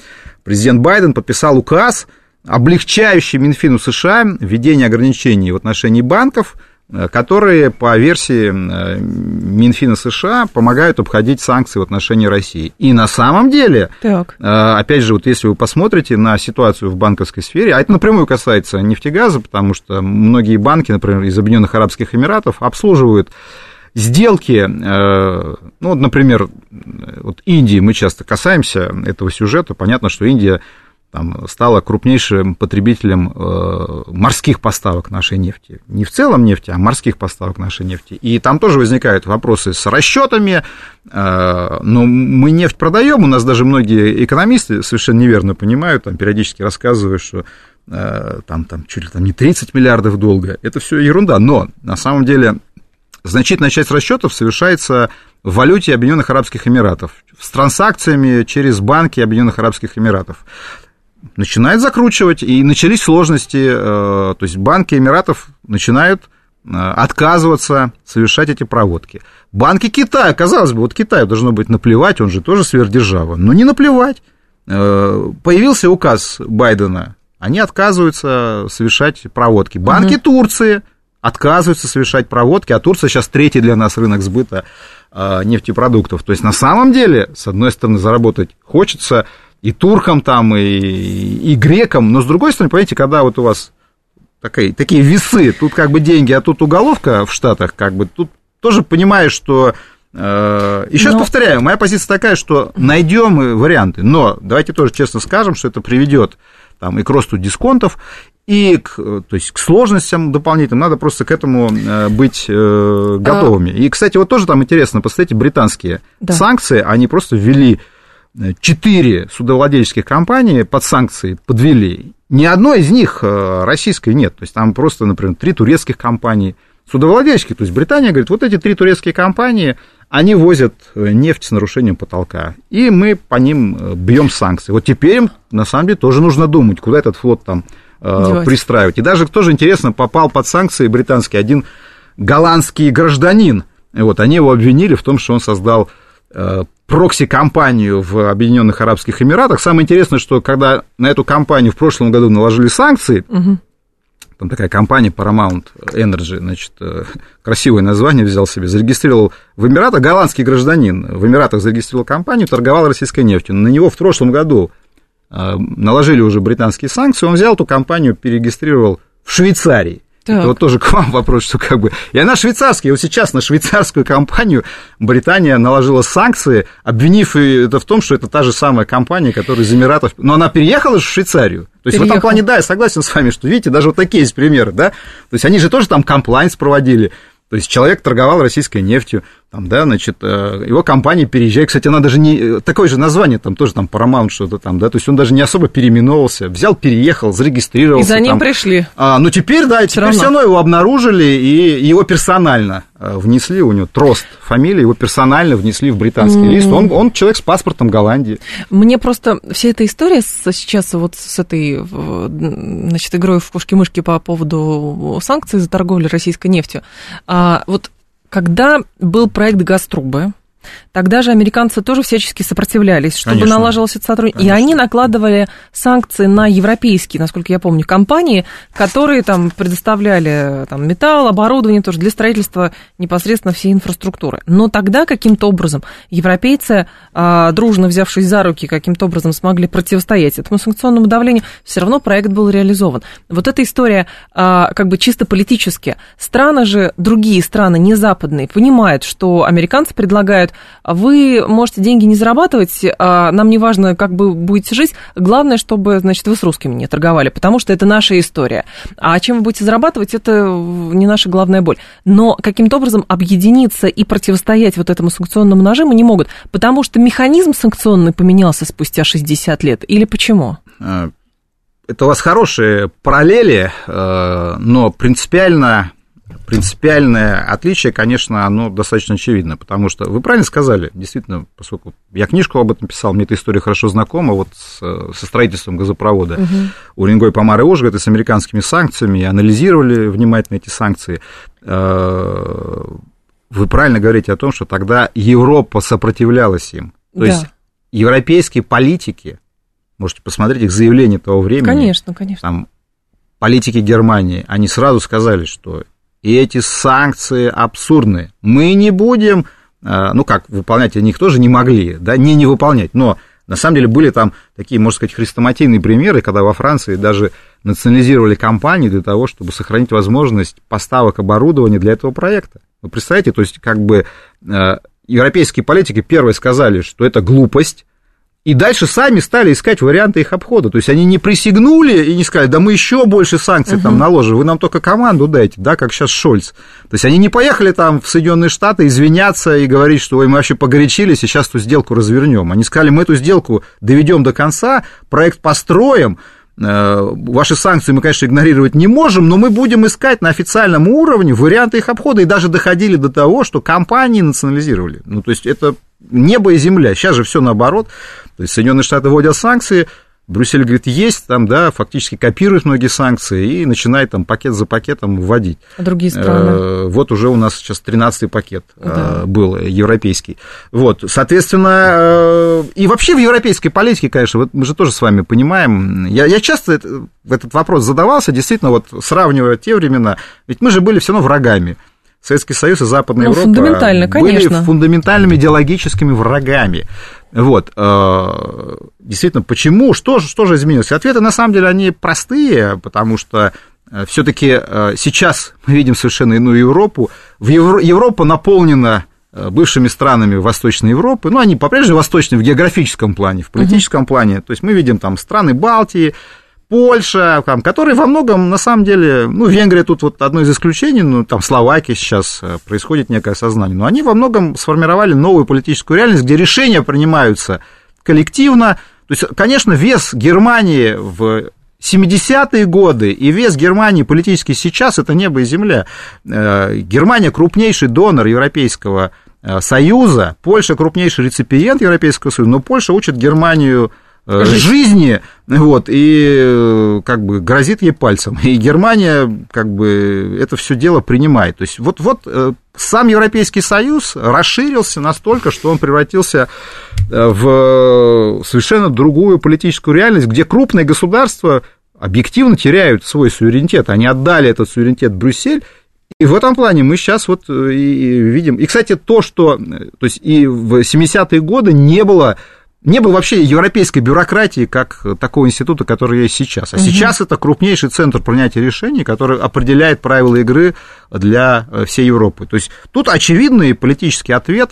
президент Байден подписал указ, облегчающий Минфину США введение ограничений в отношении банков – которые по версии э, Минфина США помогают обходить санкции в отношении России. И на самом деле, так. Э, опять же, вот если вы посмотрите на ситуацию в банковской сфере, а это напрямую касается нефтегаза, потому что многие банки, например, из Объединенных Арабских Эмиратов обслуживают сделки, ну, вот, например, вот Индии, мы часто касаемся этого сюжета, понятно, что Индия там, стала крупнейшим потребителем э, морских поставок нашей нефти. Не в целом нефти, а морских поставок нашей нефти. И там тоже возникают вопросы с расчетами. Э, но мы нефть продаем, у нас даже многие экономисты совершенно неверно понимают, там периодически рассказывают, что э, там, там чуть ли там не 30 миллиардов долга. Это все ерунда. Но на самом деле значительная часть расчетов совершается в валюте Объединенных Арабских Эмиратов, с транзакциями через банки Объединенных Арабских Эмиратов начинает закручивать, и начались сложности, э, то есть банки Эмиратов начинают э, отказываться совершать эти проводки. Банки Китая, казалось бы, вот Китаю должно быть наплевать, он же тоже сверхдержава, но не наплевать. Э, появился указ Байдена, они отказываются совершать проводки. Банки угу. Турции отказываются совершать проводки, а Турция сейчас третий для нас рынок сбыта нефтепродуктов. То есть на самом деле, с одной стороны, заработать хочется, и туркам там, и, и грекам, но с другой стороны, понимаете, когда вот у вас такие, такие весы, тут как бы деньги, а тут уголовка в Штатах, как бы тут тоже понимаешь, что э, еще раз повторяю, моя позиция такая, что найдем варианты, но давайте тоже честно скажем, что это приведет там, и к росту дисконтов, и к, то есть к сложностям дополнительным, надо просто к этому э, быть э, готовыми. А... И, кстати, вот тоже там интересно, посмотрите, британские да. санкции, они просто ввели четыре судовладельческих компании под санкции подвели. Ни одной из них э, российской нет. То есть там просто, например, три турецких компании судовладельческих. То есть Британия говорит, вот эти три турецкие компании, они возят э, нефть с нарушением потолка. И мы по ним э, бьем санкции. Вот теперь им, на самом деле, тоже нужно думать, куда этот флот там Девать. пристраивать. И даже тоже интересно, попал под санкции британский один голландский гражданин. Вот, они его обвинили в том, что он создал прокси-компанию в Объединенных Арабских Эмиратах. Самое интересное, что когда на эту компанию в прошлом году наложили санкции, угу. там такая компания Paramount Energy, значит, э, красивое название взял себе, зарегистрировал в Эмиратах, голландский гражданин в Эмиратах зарегистрировал компанию, торговал российской нефтью. На него в прошлом году э, наложили уже британские санкции, он взял эту компанию, перерегистрировал в Швейцарии. Так. Это вот тоже к вам вопрос, что как бы... И она швейцарская, вот сейчас на швейцарскую компанию Британия наложила санкции, обвинив это в том, что это та же самая компания, которая из Эмиратов... Но она переехала же в Швейцарию. То есть Переехал. в этом плане, да, я согласен с вами, что, видите, даже вот такие есть примеры, да? То есть они же тоже там комплайнс проводили. То есть человек торговал российской нефтью, там, да, значит, э, его компания переезжает. Кстати, она даже не... Такое же название, там тоже там Paramount что-то там, да, то есть он даже не особо переименовался. Взял, переехал, зарегистрировался. И за ним там. пришли. А, ну, теперь, да, все теперь равно. все равно его обнаружили, и его персонально э, внесли, у него Трост фамилия, его персонально внесли в британский mm-hmm. лист. Он, он человек с паспортом Голландии. Мне просто вся эта история сейчас вот с этой, значит, игрой в кошки-мышки по поводу санкций за торговлю российской нефтью, а, вот когда был проект «Газтрубы», Тогда же американцы тоже всячески сопротивлялись, чтобы Конечно. налаживалось это сотрудничество. И они накладывали санкции на европейские, насколько я помню, компании, которые там предоставляли там, металл, оборудование тоже для строительства непосредственно всей инфраструктуры. Но тогда каким-то образом европейцы, а, дружно взявшись за руки, каким-то образом смогли противостоять этому санкционному давлению, все равно проект был реализован. Вот эта история а, как бы чисто политически. Страны же, другие страны, не западные, понимают, что американцы предлагают вы можете деньги не зарабатывать, а нам не важно, как бы будете жить, главное, чтобы, значит, вы с русскими не торговали, потому что это наша история. А чем вы будете зарабатывать, это не наша главная боль. Но каким-то образом объединиться и противостоять вот этому санкционному нажиму не могут, потому что механизм санкционный поменялся спустя 60 лет, или почему? А, это у вас хорошие параллели, э, но принципиально принципиальное отличие, конечно, оно достаточно очевидно, потому что вы правильно сказали, действительно, поскольку я книжку об этом писал, мне эта история хорошо знакома, вот с, со строительством газопровода угу. Уренгой, Помар и Ожгод и с американскими санкциями, анализировали внимательно эти санкции. Э, вы правильно говорите о том, что тогда Европа сопротивлялась им. То да. есть европейские политики, можете посмотреть их заявления того времени. Конечно, конечно. Там политики Германии, они сразу сказали, что и эти санкции абсурдные. Мы не будем, э, ну как, выполнять они их тоже не могли, да, не не выполнять, но на самом деле были там такие, можно сказать, хрестоматийные примеры, когда во Франции даже национализировали компании для того, чтобы сохранить возможность поставок оборудования для этого проекта. Вы представляете, то есть как бы э, европейские политики первые сказали, что это глупость, и дальше сами стали искать варианты их обхода. То есть они не присягнули и не сказали, да мы еще больше санкций uh-huh. там наложим, вы нам только команду дайте, да, как сейчас Шольц. То есть они не поехали там в Соединенные Штаты извиняться и говорить, что ой, мы вообще погорячились и сейчас эту сделку развернем. Они сказали, мы эту сделку доведем до конца, проект построим, Ваши санкции мы, конечно, игнорировать не можем, но мы будем искать на официальном уровне варианты их обхода и даже доходили до того, что компании национализировали. Ну, то есть это небо и земля. Сейчас же все наоборот. То есть Соединенные Штаты вводят санкции, Брюссель говорит, есть там, да, фактически копирует многие санкции и начинает там пакет за пакетом вводить. А другие страны? Э, вот уже у нас сейчас 13-й пакет э, да. был европейский. Вот, соответственно, э, и вообще в европейской политике, конечно, вот мы же тоже с вами понимаем, я, я часто этот вопрос задавался, действительно, вот сравнивая те времена, ведь мы же были все равно врагами. Советский Союз и Западная ну, Европа фундаментально, были фундаментальными идеологическими врагами. Вот, э, действительно, почему, что, что же изменилось? Ответы, на самом деле, они простые, потому что э, все-таки э, сейчас мы видим совершенно иную Европу. В Евро... Европа наполнена бывшими странами Восточной Европы, ну, они по-прежнему восточные в географическом плане, в политическом uh-huh. плане, то есть мы видим там страны Балтии, Польша, там, которые во многом, на самом деле, ну, Венгрия тут вот одно из исключений, ну, там, Словакия сейчас э, происходит некое сознание, но они во многом сформировали новую политическую реальность, где решения принимаются коллективно. То есть, конечно, вес Германии в 70-е годы и вес Германии политический сейчас – это небо и земля. Э, Германия крупнейший донор Европейского э, Союза, Польша крупнейший реципиент Европейского Союза, но Польша учит Германию жизни, вот, и э, как бы грозит ей пальцем. И Германия как бы это все дело принимает. То есть вот, вот э, сам Европейский Союз расширился настолько, что он превратился в совершенно другую политическую реальность, где крупные государства объективно теряют свой суверенитет. Они отдали этот суверенитет Брюссель, и в этом плане мы сейчас вот и видим. И, кстати, то, что... То есть и в 70-е годы не было не было вообще европейской бюрократии, как такого института, который есть сейчас. А угу. сейчас это крупнейший центр принятия решений, который определяет правила игры для э, всей Европы. То есть тут очевидный политический ответ.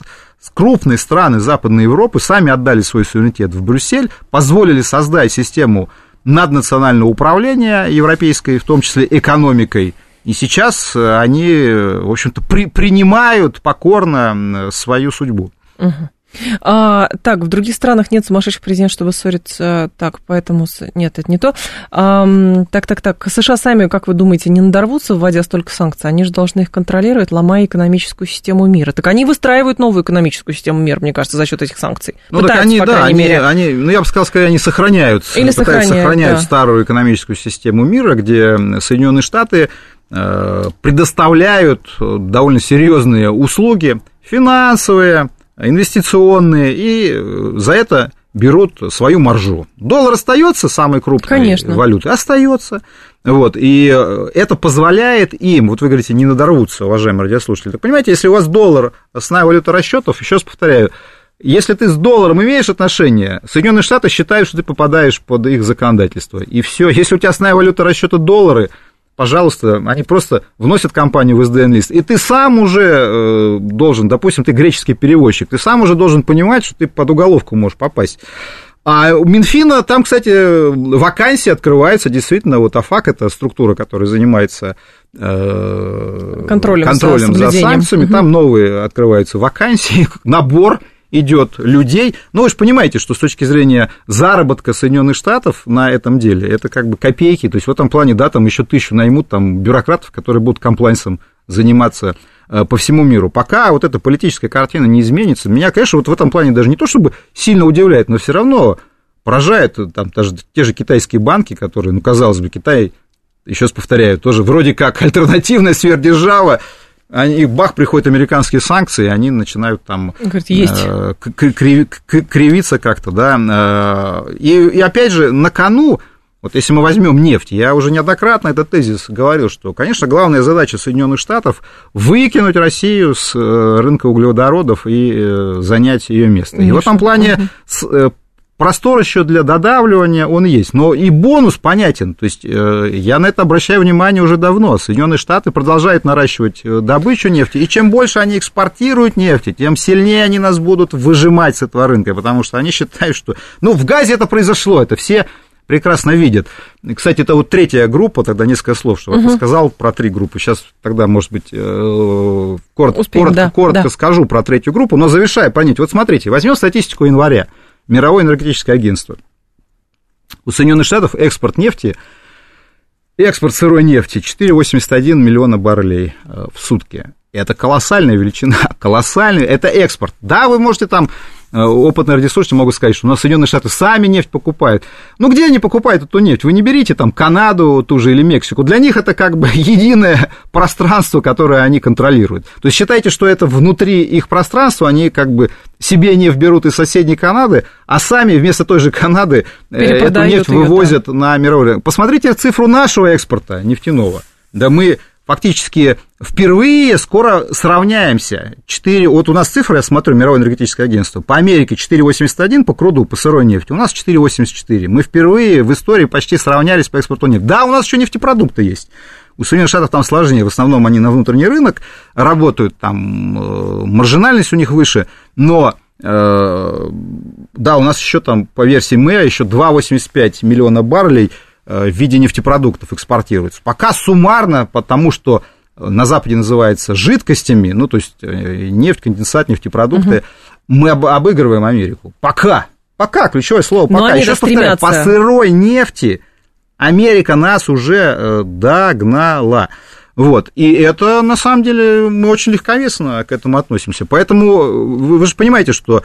Крупные страны Западной Европы сами отдали свой суверенитет в Брюссель, позволили создать систему наднационального управления европейской, в том числе экономикой, и сейчас они, в общем-то, при, принимают покорно свою судьбу. Угу. А, так, в других странах нет сумасшедших президентов, чтобы ссориться. Так, поэтому... Нет, это не то. А, так, так, так. США сами, как вы думаете, не надорвутся, вводя столько санкций? Они же должны их контролировать, ломая экономическую систему мира. Так они выстраивают новую экономическую систему мира, мне кажется, за счет этих санкций. Ну, Пытаются, так они, да, они, мере. они, ну, я бы сказал, скорее, они сохраняют, Или сохраняют, сохраняют да. старую экономическую систему мира, где Соединенные Штаты э, предоставляют довольно серьезные услуги, финансовые, инвестиционные, и э, за это берут свою маржу. Доллар остается самой крупной Конечно. валютой, остается. Вот, и э, это позволяет им, вот вы говорите, не надорвутся, уважаемые радиослушатели. Так понимаете, если у вас доллар основная валюта расчетов, еще раз повторяю, если ты с долларом имеешь отношение, Соединенные Штаты считают, что ты попадаешь под их законодательство. И все. Если у тебя основная валюта расчета доллары, пожалуйста, они просто вносят компанию в SDN-лист, и ты сам уже э, должен, допустим, ты греческий перевозчик, ты сам уже должен понимать, что ты под уголовку можешь попасть. А у Минфина там, кстати, вакансии открываются, действительно, вот АФАК, это структура, которая занимается э, контролем, контролем за, за санкциями, угу. там новые открываются вакансии, <laughs> набор идет людей. Ну, вы же понимаете, что с точки зрения заработка Соединенных Штатов на этом деле, это как бы копейки. То есть в этом плане, да, там еще тысячу наймут там бюрократов, которые будут комплайнсом заниматься э, по всему миру. Пока вот эта политическая картина не изменится, меня, конечно, вот в этом плане даже не то чтобы сильно удивляет, но все равно поражает там даже те же китайские банки, которые, ну, казалось бы, Китай, еще раз повторяю, тоже вроде как альтернативная сверхдержава, они, бах, приходят американские санкции, и они начинают там Говорит, есть. Э, кривиться как-то, да. Э, и, и опять же, на кону, вот если мы возьмем нефть, я уже неоднократно этот тезис говорил, что, конечно, главная задача Соединенных Штатов выкинуть Россию с э, рынка углеводородов и занять ее место. И в этом плане простор еще для додавливания он есть, но и бонус понятен. То есть э, я на это обращаю внимание уже давно. Соединенные Штаты продолжают наращивать э, добычу нефти, и чем больше они экспортируют нефти, тем сильнее они нас будут выжимать с этого рынка, потому что они считают, что... Ну, в газе это произошло, это все прекрасно видят. Кстати, это вот третья группа, тогда несколько слов, что угу. я сказал про три группы. Сейчас тогда, может быть, э, коротко, Успеем, коротко, да, коротко да. скажу про третью группу, но завершая понять. Вот смотрите, возьмем статистику января. Мировое энергетическое агентство. У Соединенных Штатов экспорт нефти, экспорт сырой нефти 4,81 миллиона баррелей э, в сутки. Это колоссальная величина, <laughs> колоссальная, это экспорт. Да, вы можете там опытные радиослушатели могут сказать, что у нас Соединенные Штаты сами нефть покупают. Ну, где они покупают эту нефть? Вы не берите там Канаду ту же или Мексику. Для них это как бы <laughs> единое пространство, которое они контролируют. То есть считайте, что это внутри их пространства, они как бы себе нефть берут из соседней Канады, а сами вместо той же Канады э, эту нефть ее, вывозят да. на мировой рынок. Посмотрите цифру нашего экспорта нефтяного. Да мы фактически впервые скоро сравняемся. 4, вот у нас цифры, я смотрю, Мировое энергетическое агентство, по Америке 4,81 по круду, по сырой нефти, у нас 4,84. Мы впервые в истории почти сравнялись по экспорту нефти. Да, у нас еще нефтепродукты есть. У Соединенных Штатов там сложнее, в основном они на внутренний рынок работают, там э, маржинальность у них выше, но э, да, у нас еще там по версии МЭА еще 2,85 миллиона баррелей – в виде нефтепродуктов экспортируется. Пока суммарно, потому что на Западе называется жидкостями, ну, то есть э, нефть, конденсат, нефтепродукты, угу. мы об, обыгрываем Америку. Пока. Пока, ключевое слово пока. Еще повторяю, по сырой нефти Америка нас уже э, догнала. Вот. И это, на самом деле, мы очень легковесно к этому относимся. Поэтому вы же понимаете, что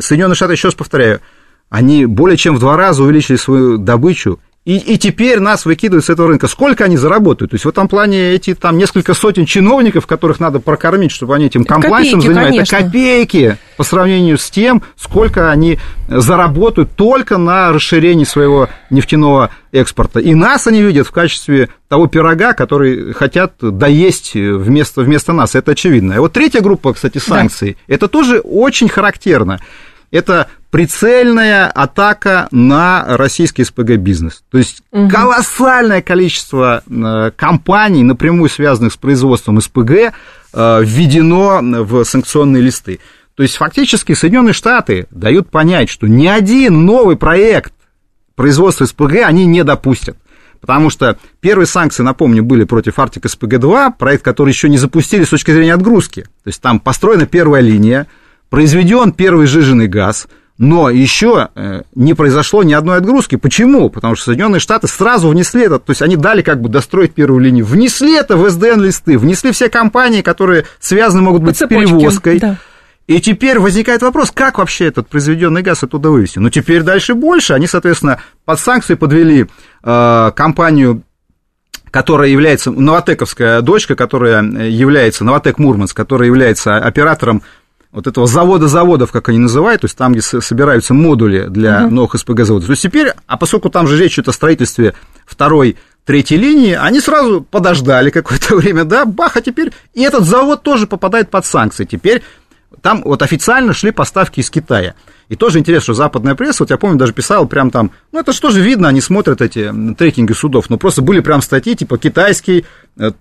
Соединенные Штаты, еще раз повторяю, они более чем в два раза увеличили свою добычу и, и теперь нас выкидывают с этого рынка. Сколько они заработают? То есть в этом плане эти там несколько сотен чиновников, которых надо прокормить, чтобы они этим комплайсом занимались, это копейки по сравнению с тем, сколько они заработают только на расширении своего нефтяного экспорта. И нас они видят в качестве того пирога, который хотят доесть вместо, вместо нас. Это очевидно. И вот третья группа, кстати, санкций, да. это тоже очень характерно. Это прицельная атака на российский СПГ-бизнес. То есть угу. колоссальное количество э, компаний, напрямую связанных с производством СПГ, э, введено в санкционные листы. То есть фактически Соединенные Штаты дают понять, что ни один новый проект производства СПГ они не допустят. Потому что первые санкции, напомню, были против Arctic SPG-2, проект, который еще не запустили с точки зрения отгрузки. То есть там построена первая линия, произведен первый жиженый газ – но еще э, не произошло ни одной отгрузки. Почему? Потому что Соединенные Штаты сразу внесли это, то есть они дали как бы достроить первую линию, внесли это в СДН-листы, внесли все компании, которые связаны могут быть с перевозкой. Да. И теперь возникает вопрос, как вообще этот произведенный газ оттуда вывести? Ну, теперь дальше больше. Они, соответственно, под санкции подвели э, компанию которая является, Новотековская дочка, которая является, Новотек Мурманск, которая является оператором вот этого завода заводов, как они называют, то есть там, где собираются модули для uh-huh. новых СПГ-заводов. То есть теперь, а поскольку там же речь идет о строительстве второй, третьей линии, они сразу подождали какое-то <laughs> время, да, бах, а теперь и этот завод тоже попадает под санкции. Теперь там вот официально шли поставки из Китая. И тоже интересно, что западная пресса, вот я помню, даже писал прям там, ну это же видно, они смотрят эти трекинги судов, но просто были прям статьи, типа китайский э,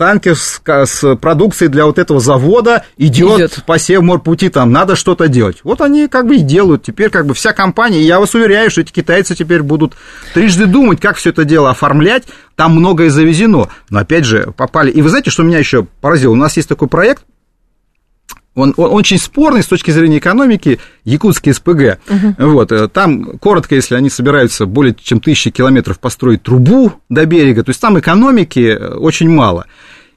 танкер с, с продукцией для вот этого завода идет, идет. по Севморпути, там надо что-то делать. Вот они как бы и делают. Теперь как бы вся компания, я вас уверяю, что эти китайцы теперь будут трижды думать, как все это дело оформлять. Там многое завезено. Но опять же, попали. И вы знаете, что меня еще поразило? У нас есть такой проект, он, он очень спорный с точки зрения экономики, якутский СПГ. Угу. Вот, э, там, коротко, если они собираются более чем тысячи километров построить трубу до берега, то есть там экономики э, очень мало.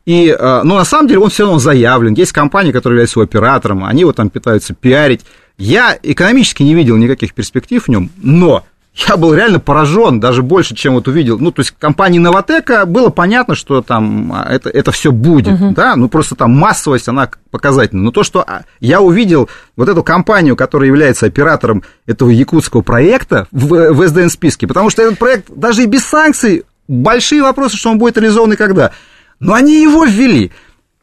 И, э, но на самом деле он все равно заявлен. Есть компании, которые являются его оператором, они его там пытаются пиарить. Я экономически не видел никаких перспектив в нем, но я был реально поражен, даже больше, чем вот увидел. Ну, то есть компании Новотека было понятно, что там а, это, это все будет, угу. да, ну просто там массовость, она показательна. Но то, что а, я увидел вот эту компанию, которая является оператором этого якутского проекта в, в СДН-списке, потому что этот проект даже и без санкций, большие вопросы, что он будет реализован и когда. Но они его ввели.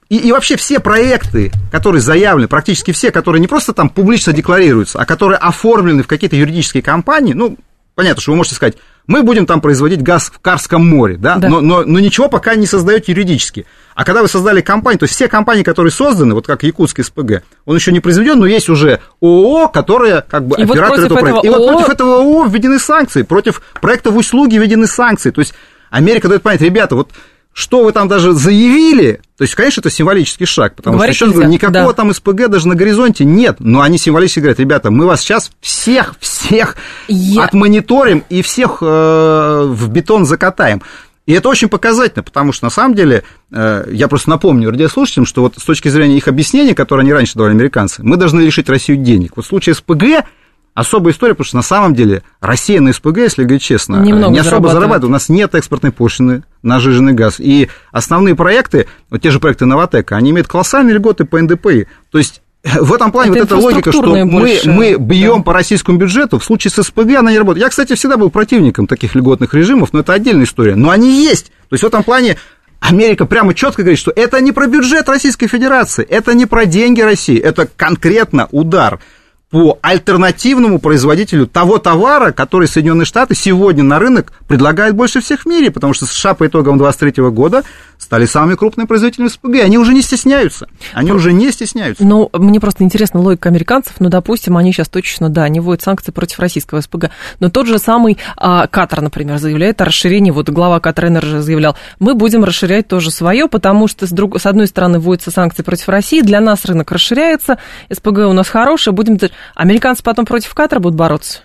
И, и вообще все проекты, которые заявлены, практически все, которые не просто там публично декларируются, а которые оформлены в какие-то юридические компании, ну, понятно, что вы можете сказать, мы будем там производить газ в Карском море, да, да. Но, но, но ничего пока не создаете юридически. А когда вы создали компанию, то есть все компании, которые созданы, вот как Якутский СПГ, он еще не произведен, но есть уже ООО, которое как бы и оператор вот этого проекта. И вот против этого ООО введены санкции, против проекта в услуги введены санкции. То есть Америка дает понять, ребята, вот что вы там даже заявили, то есть, конечно, это символический шаг, потому Говорить что, еще говорю, никакого да. там СПГ даже на горизонте нет, но они символически говорят, ребята, мы вас сейчас всех, всех Я... отмониторим и всех э, в бетон закатаем. И это очень показательно, потому что на самом деле, э, я просто напомню радиослушателям, что вот с точки зрения их объяснений, которые они раньше давали американцы, мы должны лишить Россию денег. Вот в случае СПГ особая история, потому что на самом деле Россия на СПГ, если говорить честно, Немного не особо зарабатывает. У нас нет экспортной пошлины на жиженый газ. И основные проекты, вот те же проекты Новотека, они имеют колоссальные льготы по НДПИ. То есть в этом плане это вот эта логика, что мы, мы бьем да. по российскому бюджету, в случае с СПГ она не работает. Я, кстати, всегда был противником таких льготных режимов, но это отдельная история. Но они есть. То есть в этом плане Америка прямо четко говорит, что это не про бюджет Российской Федерации, это не про деньги России, это конкретно удар по альтернативному производителю того товара, который Соединенные Штаты сегодня на рынок предлагают больше всех в мире, потому что США по итогам 2023 года стали самыми крупными производителями СПГ. Они уже не стесняются. Они уже не стесняются. Ну, мне просто интересна логика американцев. Ну, допустим, они сейчас точно, да, они вводят санкции против российского СПГ. Но тот же самый а, Катар, например, заявляет о расширении. Вот глава QatarEnergy заявлял, мы будем расширять тоже свое, потому что с, друг, с одной стороны вводятся санкции против России, для нас рынок расширяется, СПГ у нас хороший, будем Американцы потом против Катара будут бороться?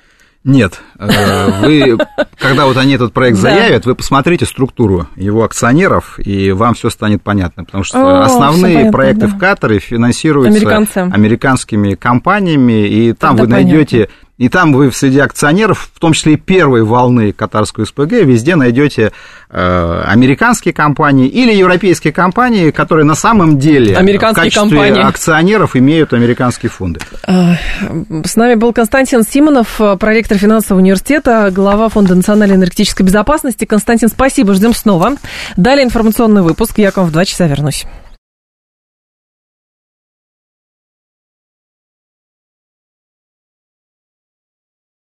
Нет. Э, вы, когда вот они этот проект заявят, вы посмотрите структуру его акционеров, и вам все станет понятно. Потому что основные понятно, проекты да. в Катаре финансируются Американцы. американскими компаниями, и там Это вы найдете и там вы среди акционеров, в том числе и первой волны катарского СПГ, везде найдете э, американские компании или европейские компании, которые на самом деле в качестве компании. акционеров имеют американские фонды. А, с нами был Константин Симонов, проректор финансового университета, глава Фонда национальной энергетической безопасности. Константин, спасибо, ждем снова. Далее информационный выпуск. Я к вам в два часа вернусь.